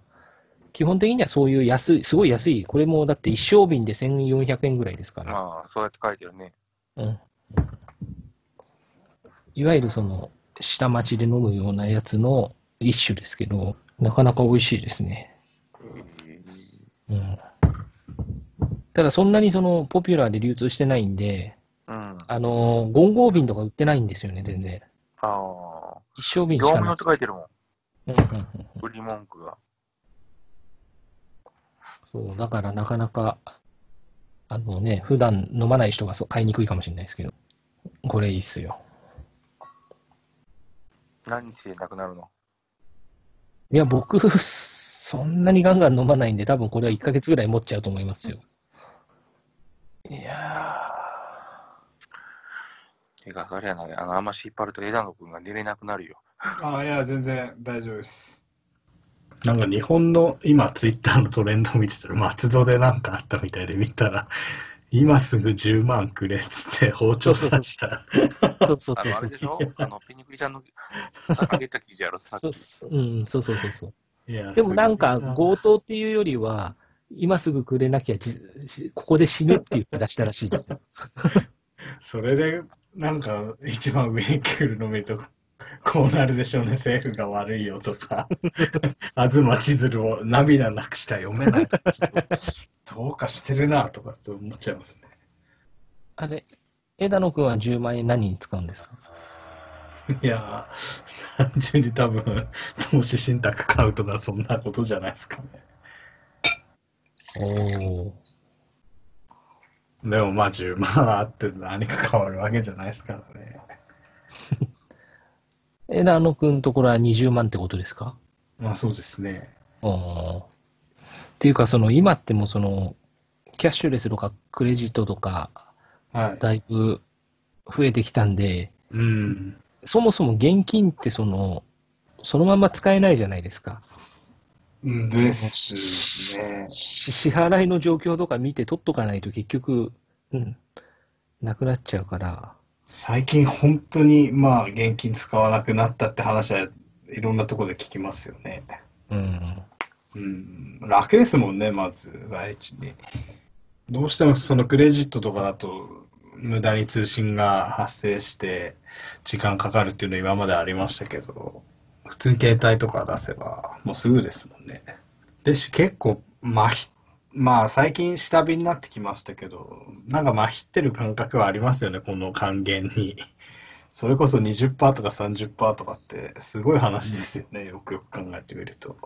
基本的にはそういう安い、すごい安い、これもだって一升瓶で1400円ぐらいですから、ああ、そうやって書いてるね。うん。いわゆるその、下町で飲むようなやつの一種ですけど、なかなか美味しいですね。へうん。ただそんなにその、ポピュラーで流通してないんで、えうん。ああのー、ゴンゴー瓶とか売ってないんですよね、全然。あ。一升瓶し業務用って書いてるもん。うんうんうん。売り文句が。そう、だからなかなか、あのね、普段飲まない人がそう買いにくいかもしれないですけど、これいいっすよ。何日でなくなるの？いや、僕、そんなにガンガン飲まないんで、多分これは1ヶ月ぐらい持っちゃうと思いますよ。いやてか、あれやな、あの、あんまし引っ張ると枝野くんが寝れなくなるよ。ああ、いや、全然大丈夫です。なんか日本の今ツイッターのトレンド見てたら松戸でなんかあったみたいで見たら今すぐ10万くれっつって包丁刺した。ーそうそうあの、あそうそうれでしょあの、ピニクリちゃんの、あげた記事やろ、さっそうき。そううん、そうそうそうそう。でもなんか強盗っていうよりは、今すぐくれなきゃここで死ぬって言って出したらしいですよ。それでなんか一番上に来るの見るとこうなるでしょうね政府が悪いよとか 東千鶴を涙なくしたら読めないとかどうかしてるなとかって思っちゃいますね。あれ、枝野くんは10万円何に使うんですか？いやー、単純に多分、投資信託買うとかそんなことじゃないですかね。おお。でもまあ10万あって何か変わるわけじゃないですからね。枝野くんのところは20万ってことですか？まあそうですね。おーっていうか、その今ってもうその、キャッシュレスとかクレジットとか、はい。だいぶ増えてきたんで、うん。そもそも現金ってその、そのまま使えないじゃないですか。ですね。し支払いの状況とか見て取っとかないと結局、うん、なくなっちゃうから。最近本当にまあ現金使わなくなったって話はいろんなところで聞きますよね。うん。うん。楽ですもんね、まず第一に。どうしてもそのクレジットとかだと無駄に通信が発生して時間かかるっていうのは今までありましたけど、普通に携帯とか出せばもうすぐですもんね。でし、結構まひ、まあ最近下火になってきましたけど、なんかまひってる感覚はありますよね、この還元に。それこそ20%とか30%とかってすごい話ですよね、よくよく考えてみると。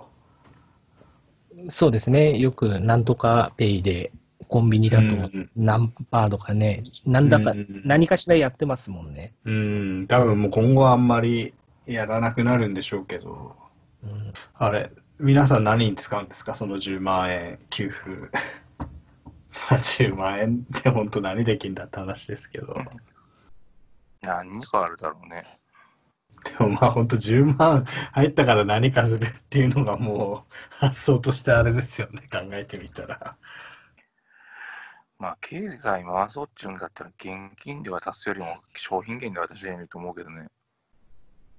そうですね。よくなんとかペイでコンビニだとうん何パーとかね、なんだかうん何かしらやってますもんね。うん、多分もう今後はあんまりやらなくなるんでしょうけど、うんあれ、皆さん何に使うんですか？その10万円給付。10万円って本当何できんだって話ですけど。何かあるだろうね。でもまあ本当10万入ったから何かするっていうのがもう発想としてあれですよね、考えてみたら。まあ、経済回そうっちゅうんだったら、現金で渡すよりも商品券で渡しゃいいと思うけどね。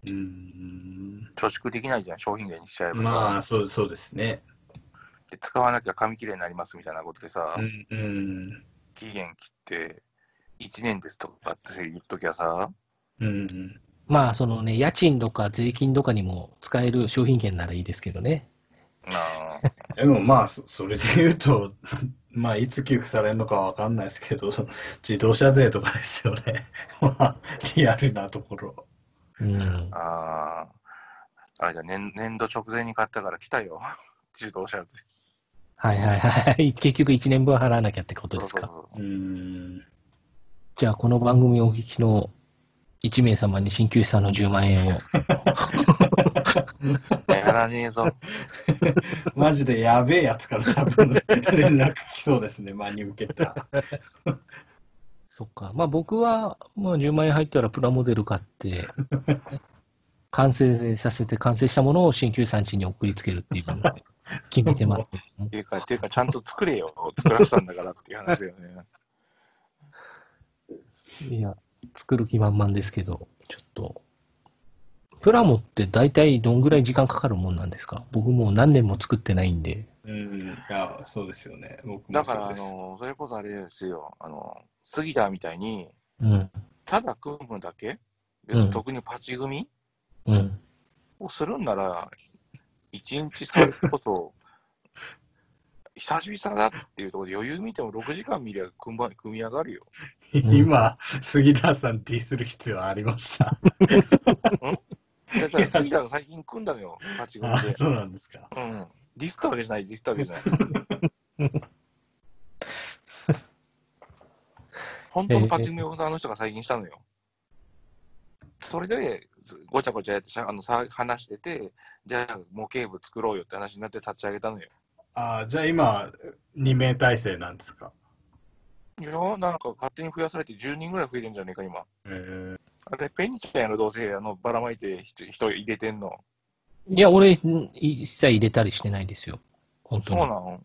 うん。貯蓄できないじゃん、商品券にしちゃえばさ。まあそうそうですね。で使わなきゃ紙切れになりますみたいなことでさ、うん。うん。期限切って1年ですとかって言っときゃさ、うん。まあ、そのね、家賃とか税金とかにも使える商品券ならいいですけどね。なあ でもまあそそれで言うと、まあいつ給付されるのかわかんないですけど、自動車税とかですよね。まあリアルなところ。うん。あーあれじゃ年年度直前に買ったから来たよ、自動車で。はいはいはい。結局1年分払わなきゃってことですか？そうそうそううん。じゃあ、この番組をお聞きの1名様に鍼灸師さんの10万円を。やらねえぞ。マジでやべえやつから多分連絡来そうですね、真に受けた。そっか。まあ僕は、まあ10万円入ったらプラモデル買って、完成させて完成したものを鍼灸師さん家に送りつけるっていうのを決めてますけどもっていうか、っていうかちゃんと作れよ。作らせたんだからっていう話だよね。いや、作る気満々ですけど、ちょっと。プラモって大体どんぐらい時間かかるもんなんですか？僕もう何年も作ってないんで。うん、いや、そうですよね。僕だから、あもそうです。の、それこそあれですよ、あの、杉田みたいに、うん。ただ組むだけ、うん特にパチ組？みうん。をするんなら、一日それこそ、久々だっていうところで余裕見ても6時間見りゃ組み上がるよ。今、杉田さんティーする必要ありました。だから杉田が最近組んだのよ、パチ組あで。そうなんですか。うん。ディスったわけじゃない、ディスったわけじゃない。本当のパチ組をあの人が最近したのよ。それで、ずごちゃごちゃやってあのさ話してて、じゃあ模型部作ろうよって話になって立ち上げたのよ。あじゃあ今、2名体制なんですか？いや、なんか勝手に増やされて10人ぐらい増えてんじゃねえか、今。えー、あれ、ペニちゃんやろ、どうせ、あの、ばらまいて人人入れてんの？いや、俺、ん一切入れたりしてないですよ。本当に。そうなの？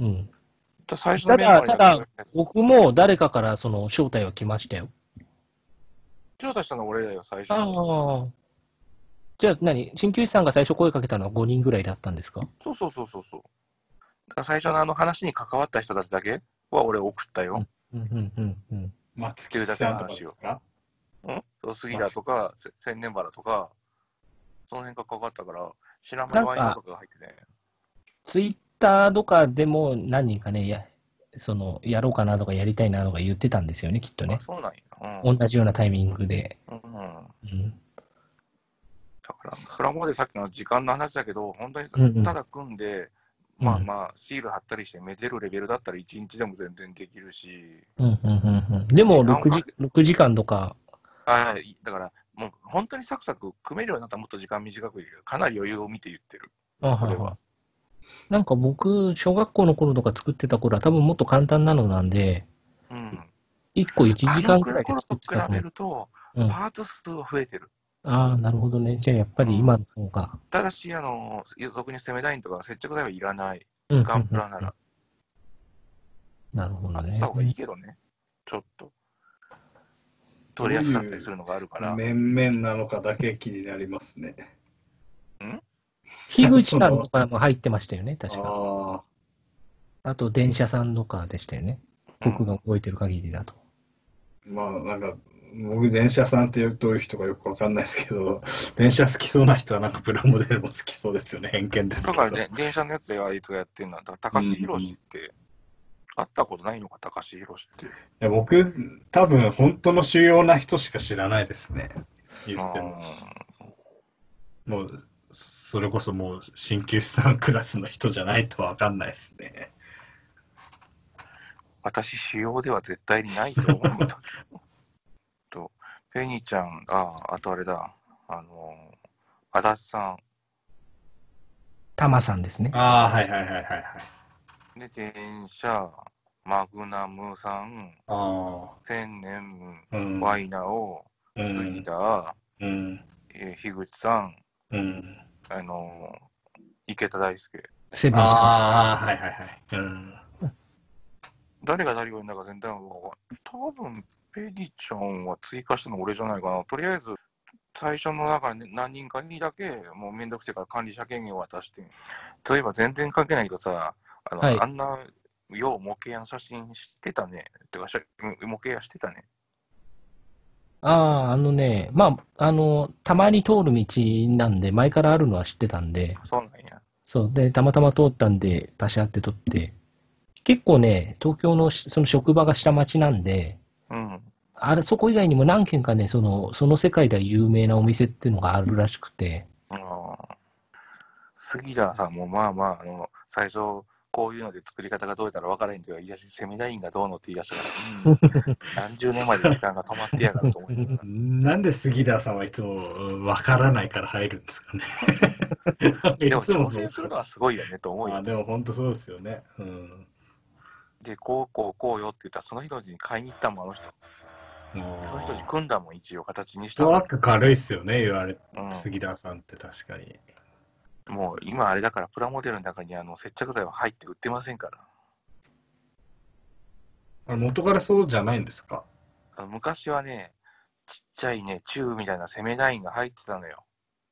うん。だ最初ただ、ただ、僕も誰かからその招待は来ましたよ。招待したの俺だよ、最初あに。あ。じゃあ何？鍼灸師さんが最初声かけたのは5人ぐらいだったんですか？そうそうそうそうそう。だから最初のあの話に関わった人たちだけは俺送ったよ。うんうんうんうん。松木さんとかですか？うん？そう杉田とか、せ千年原とか、その辺が関わったから、知らないワインとかが入ってね。ツイッターとかでも何人かね、やそのやろうかなとかやりたいなとか言ってたんですよね、きっとね。あそうなんや。うん。同じようなタイミングで。うんうんうん、だから、プラモデルさっきの時間の話だけど、本当にただ組んで、うんまあまあ、シール貼ったりして、めでるレベルだったら1日でも全然できるし、うんうんうんうん。でも6時、6時間とか、あだから、もう本当にサクサク組めるようになったらもっと時間短くできる。かなり余裕を見て言ってる。あそれは。なんか僕、小学校の頃とか作ってた頃は多分もっと簡単なのなんで、うん。1個1時間ぐらいで頃作ってたと比べると、うんパーツ数は増えてる。ああ、なるほどね。じゃあやっぱり今の方が。ただし、あの、俗に攻めラインとか接着剤はいらない。うんガンプラなら。なるほどねあった。方がいいけどね。ちょっと。取りやすかったりするのがあるから。面々なのかだけ気になりますね。樋口さんとかも入ってましたよね、確か。ああ。あと、電車さんとかでしたよね。僕が覚えてる限りだと。まあなんか、僕、電車さんってどういう人かよくわかんないですけど、電車好きそうな人はなんかプラモデルも好きそうですよね。偏見ですけど。だからね、電車のやつであいつがやってるのは、だから高橋宏って、会ったことないのか、高橋宏って。いや僕、多分本当の主要な人しか知らないですね。言っても。もう、それこそもう、鍼灸師さんクラスの人じゃないとわかんないですね。私、主要では絶対にないと思うペニちゃん、ああ、あとあれだ、あの、足立さん、タマさんですね。ああ、はいはいはいはいはい。で、電車、マグナムさん、あ千年、あ、うん。ワイナオ、う杉ん。田、うん。えー樋口さん、うん。あの、池田大輔。セブンちゃん。ああ、はいはいはい。うん。誰が誰を呼んだか全然わかんない多分、ペニちゃんは追加したの俺じゃないかな。とりあえず、最初の中に何人かにだけ、もうめんどくせえから管理者権限を渡して。例えば全然関係ないけどさ、あの、はいあんな、よう模型屋の写真知ってたね。てか、しゃ模型屋してたね。ああ、あのね、まあ、あの、たまに通る道なんで、前からあるのは知ってたんで、そうなんや。そう。で、たまたま通ったんで、パシャって撮って、結構ね、東京のしその職場が下町なんで、うん。あれ、そこ以外にも何軒かね、その、その世界では有名なお店っていうのがあるらしくて、あー杉田さんもまあまあ、あの、最初、こういうので作り方がどうやったら分からへんとか言い出し、セミナインがどうのって言い出したから、うん 何十年まで時間が止まってやがると思いなんで杉田さんはいつもうんわからないから入るんですかね。でも挑戦するのはすごいよねと思うよ。あでも本当そうですよね。うん。で、こうこうこうよって言ったら、その人たちに買いに行ったもん、あの人。その人たち組んだもん、一応形にしたック軽いっすよね、言われうん杉田さんって確かに。もう今あれだから、プラモデルの中にあの接着剤は入って売ってませんから。あれ元からそうじゃないんですか？あの昔はね、ちっちゃいね、チューみたいなセメダインが入ってたのよ。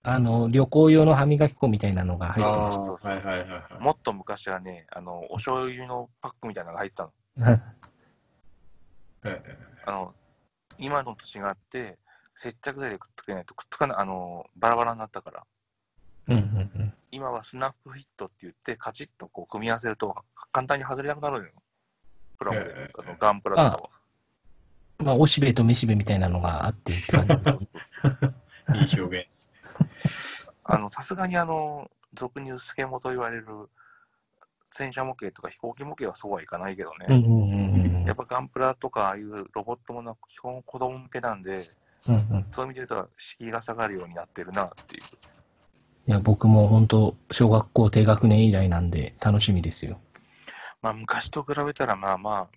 あの、旅行用の歯磨き粉みたいなのが入ってましあーそうそうそうはいはいはいはい。もっと昔はね、あの、お醤油のパックみたいなのが入ってたの。あの、今のと違って、接着剤でくっつけないとくっつかない、あの、バラバラになったから。うんうんうん。今はスナップフィットって言って、カチッとこう組み合わせると簡単に外れなくなるのよ。プラモデルへ、あのガンプラとかは。まあ、おしべとめしべみたいなのがあってって感じですね。えいい表現です。あの、さすがにあの、俗にスケモと言われる戦車模型とか飛行機模型はそうはいかないけどね。うんうんうんうんやっぱガンプラとかああいうロボットもの基本子供向けなんで、うんうん。そういう意味で言うと敷居が下がるようになってるなっていう。いや、僕も本当、小学校低学年以来なんで楽しみですよ。まあ昔と比べたらまあまあ、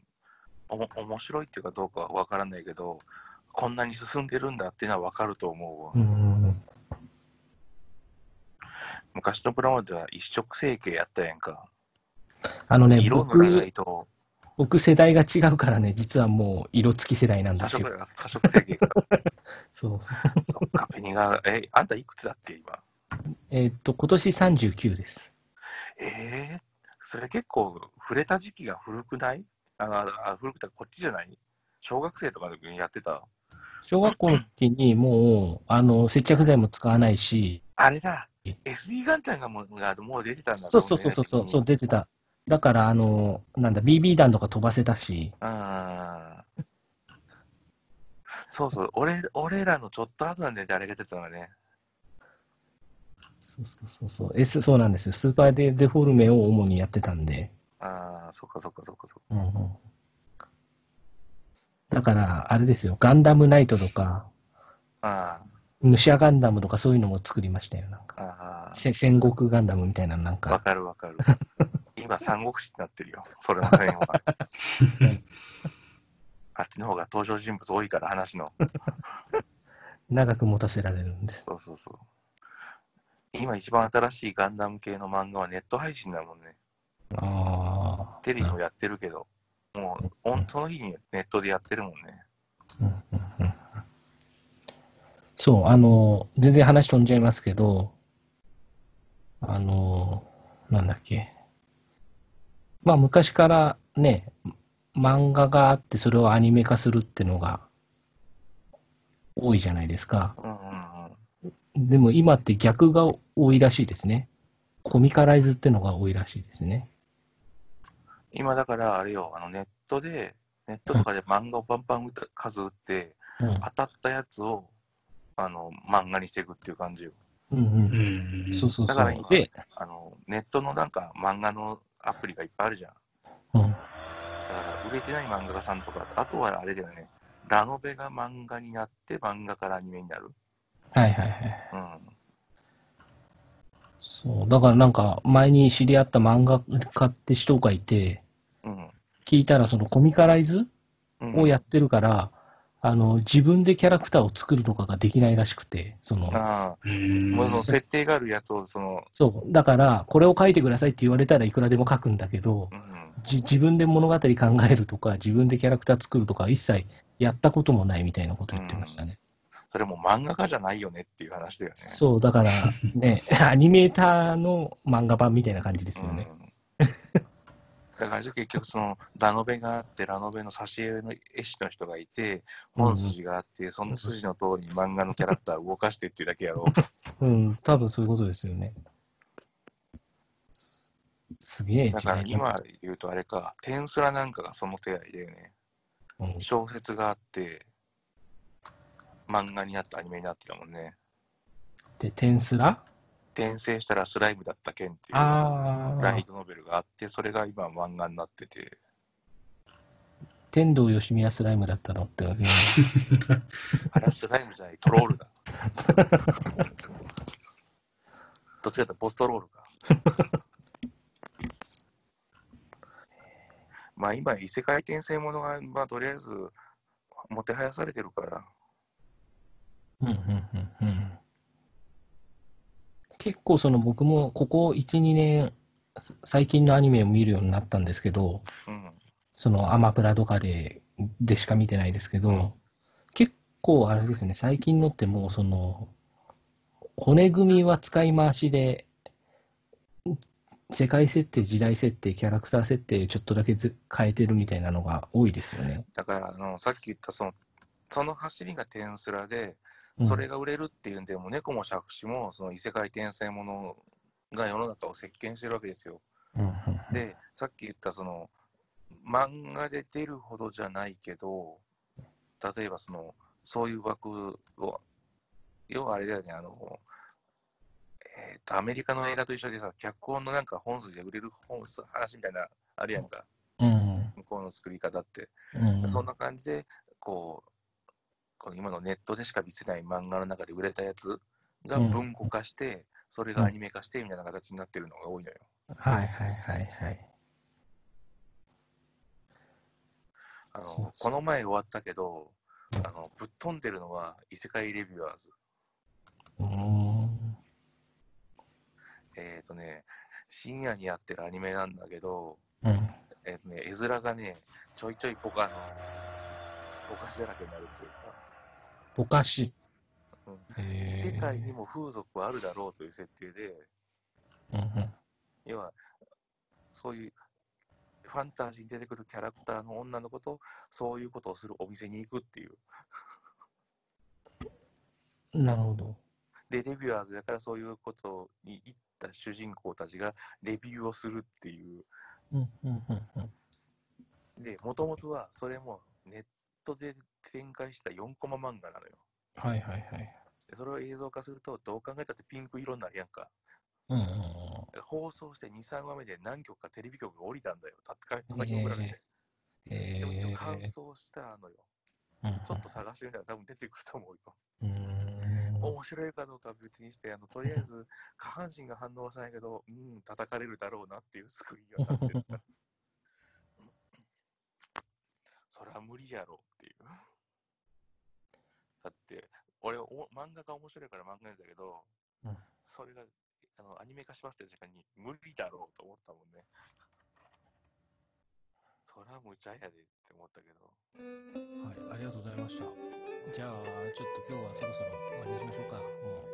おも面白いっていうかどうかはわからないけど、こんなに進んでるんだっていうのはわかると思うわ。うんうんうん。昔のプラモデルは一色成形やったやんか。あのね、色塗らな僕い、と、僕世代が違うからね、実はもう色付き世代なんですよ。多色が多色成形が。そ うそう。そっか、ペニが、え、あんたいくつだっけ、今？えーっと、今年39です。えー、それ結構触れた時期が古くない？ああ古くてこっちじゃない？小学生とかの時にやってた？小学校の時にもう、あの、接着剤も使わないし、あれだえ !SD ガンタンがもうがもう出てたんだそうそうそうそうそう、そう出てた。だから、あの、なんだ、BB 弾とか飛ばせたし、うん。そうそう、俺俺らのちょっと後なんで誰が出てたのね。そうそうそうそう、S、そうなんですよ。スーパーデデフォルメを主にやってたんで。ああ、そっかそっかそっかそっか。うんうん、だから、あれですよ、ガンダムナイトとか、あ武者ガンダムとかそういうのも作りましたよ、なんあ、か。ああ、せ戦国ガンダムみたいな、なんわか。かるわかる。今、三国志ってなってるよ。それの辺は。あっちの方が登場人物多いから話の。長く持たせられるんです。そうそうそう。今一番新しいガンダム系の漫画はネット配信だもんね。ああ。テレビもやってるけど、もうおんその日にネットでやってるもんね。うんうんうんそう、あの、全然話飛んじゃいますけど、あの、なんだっけ。まあ、昔からね、漫画があって、それをアニメ化するってのが多いじゃないですか。うんうんうん。でも今って逆が多いらしいですね。コミカライズってのが多いらしいですね。今だからあれよ、あのネットで、ネットとかで漫画をバンバン数打って、うん当たったやつを、あの、漫画にしていくっていう感じよ。うんう。うんん。そうそうそだからう。で、あの、ネットのなんか漫画のアプリがいっぱいあるじゃん。うん。だから売れてない漫画家さんとか、あとはあれだよね、ラノベが漫画になって漫画からアニメになる。はいはいはい。うん。そう。だからなんか、前に知り合った漫画家って人がいて、うん。聞いたらそのコミカライズうん、をやってるから、あの、自分でキャラクターを作るとかができないらしくて、その、ああ、うん。もう設定があるやつを、その、そう。だから、これを書いてくださいって言われたらいくらでも書くんだけどう、ん。じ自分で物語考えるとか、自分でキャラクター作るとか、一切やったこともないみたいなこと言ってましたね。それも漫画家じゃないよねっていう話だよね。そう、だから、ね、アニメーターの漫画版みたいな感じですよね。うん、だから結局そのラノベがあってラノベの挿絵の絵師の人がいて本筋があって、その筋の通りに漫画のキャラクターを動かしてっていうだけやろ。うん、多分そういうことですよね。すげえだから今言うとあれかテンスラなんかがその手合いだよね。うん。小説があって漫画になったアニメになってたもんね。で、テンスラ？転生したらスライムだった件っていうライ、トノベルがあってそれが今漫画になってて。天童よしみやスライムだったのってわけ。ね。あれはスライムじゃないトロールだ。どっちかというとボストロールか。まあ今異世界転生ものが、まあ、とりあえずもてはやされてるから。うんうんうんうん結構その僕もここ1、2年、最近のアニメを見るようになったんですけど、うんそのアマプラとかで、でしか見てないですけど、うん結構あれですね、最近のってもうその、骨組みは使い回しで、世界設定、時代設定、キャラクター設定ちょっとだけず変えてるみたいなのが多いですよね。だからあのさっき言ったそのその走りがテンスラでうんそれが売れるっていうんで、もう猫も杓子もその異世界転生ものが世の中を席巻してるわけですよ。で、さっき言ったその漫画で出るほどじゃないけど、例えばそのそういう枠を、要はあれだよね、あの、えーと、アメリカの映画と一緒でさ、脚本のなんか本筋で売れる本話みたいな、あるやんか、うん。向こうの作り方って。うんうん。そんな感じで、こう、この今のネットでしか見せない漫画の中で売れたやつがうん文庫化して、それがアニメ化してみたいな形になってるのが多いのよ。はいはいはいはい。あのこの前終わったけど、あのぶっ飛んでるのは異世界レビュアーズ。うーん。えっ、とね、深夜にやってるアニメなんだけど、うん。えっ、とね、絵面がね、ちょいちょい僕あの、お菓子だらけになるっていうか、ぼかし。うん世界にも風俗はあるだろうという設定で、うんうん要は、そういうファンタジーに出てくるキャラクターの女の子と、そういうことをするお店に行くっていう。なるほど。で、レビュアーズだからそういうことに行った主人公たちがレビューをするっていう。うんうんうんうん。で、もともとはそれもネットで展開した4コマ漫画なのよ。はいはいはい。でそれを映像化すると、どう考えたってピンク色になるやんか。うんうん放送して2、3話目で何曲かテレビ局が降りたんだよ。たったか曲だけで。えでもちょっと乾ー燥したのよ。うんちょっと探してみたら多分出てくると思うよ。うーん面白いかどうかは別にして、あのとりあえず 下半身が反応はしないけど、うん、叩かれるだろうなっていう救いが立ってるから。それは無理やろっていう。だって、俺お、漫画が面白いから漫画なんだけど、うんそれがあのアニメ化しますって時間に無理だろうと思ったもんね。それは無茶やでって思ったけど。はい、ありがとうございました。じゃあ、ちょっと今日はそろそろ終わりにしましょうか。もう